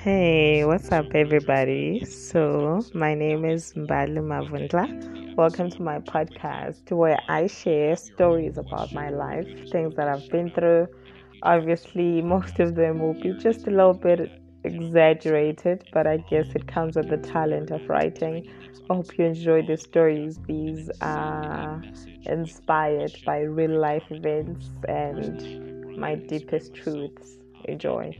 Hey, what's up, everybody? So, my name is Mbali Mavundla. Welcome to my podcast where I share stories about my life, things that I've been through. Obviously, most of them will be just a little bit exaggerated, but I guess it comes with the talent of writing. I hope you enjoy the stories. These are inspired by real life events and my deepest truths. Enjoy.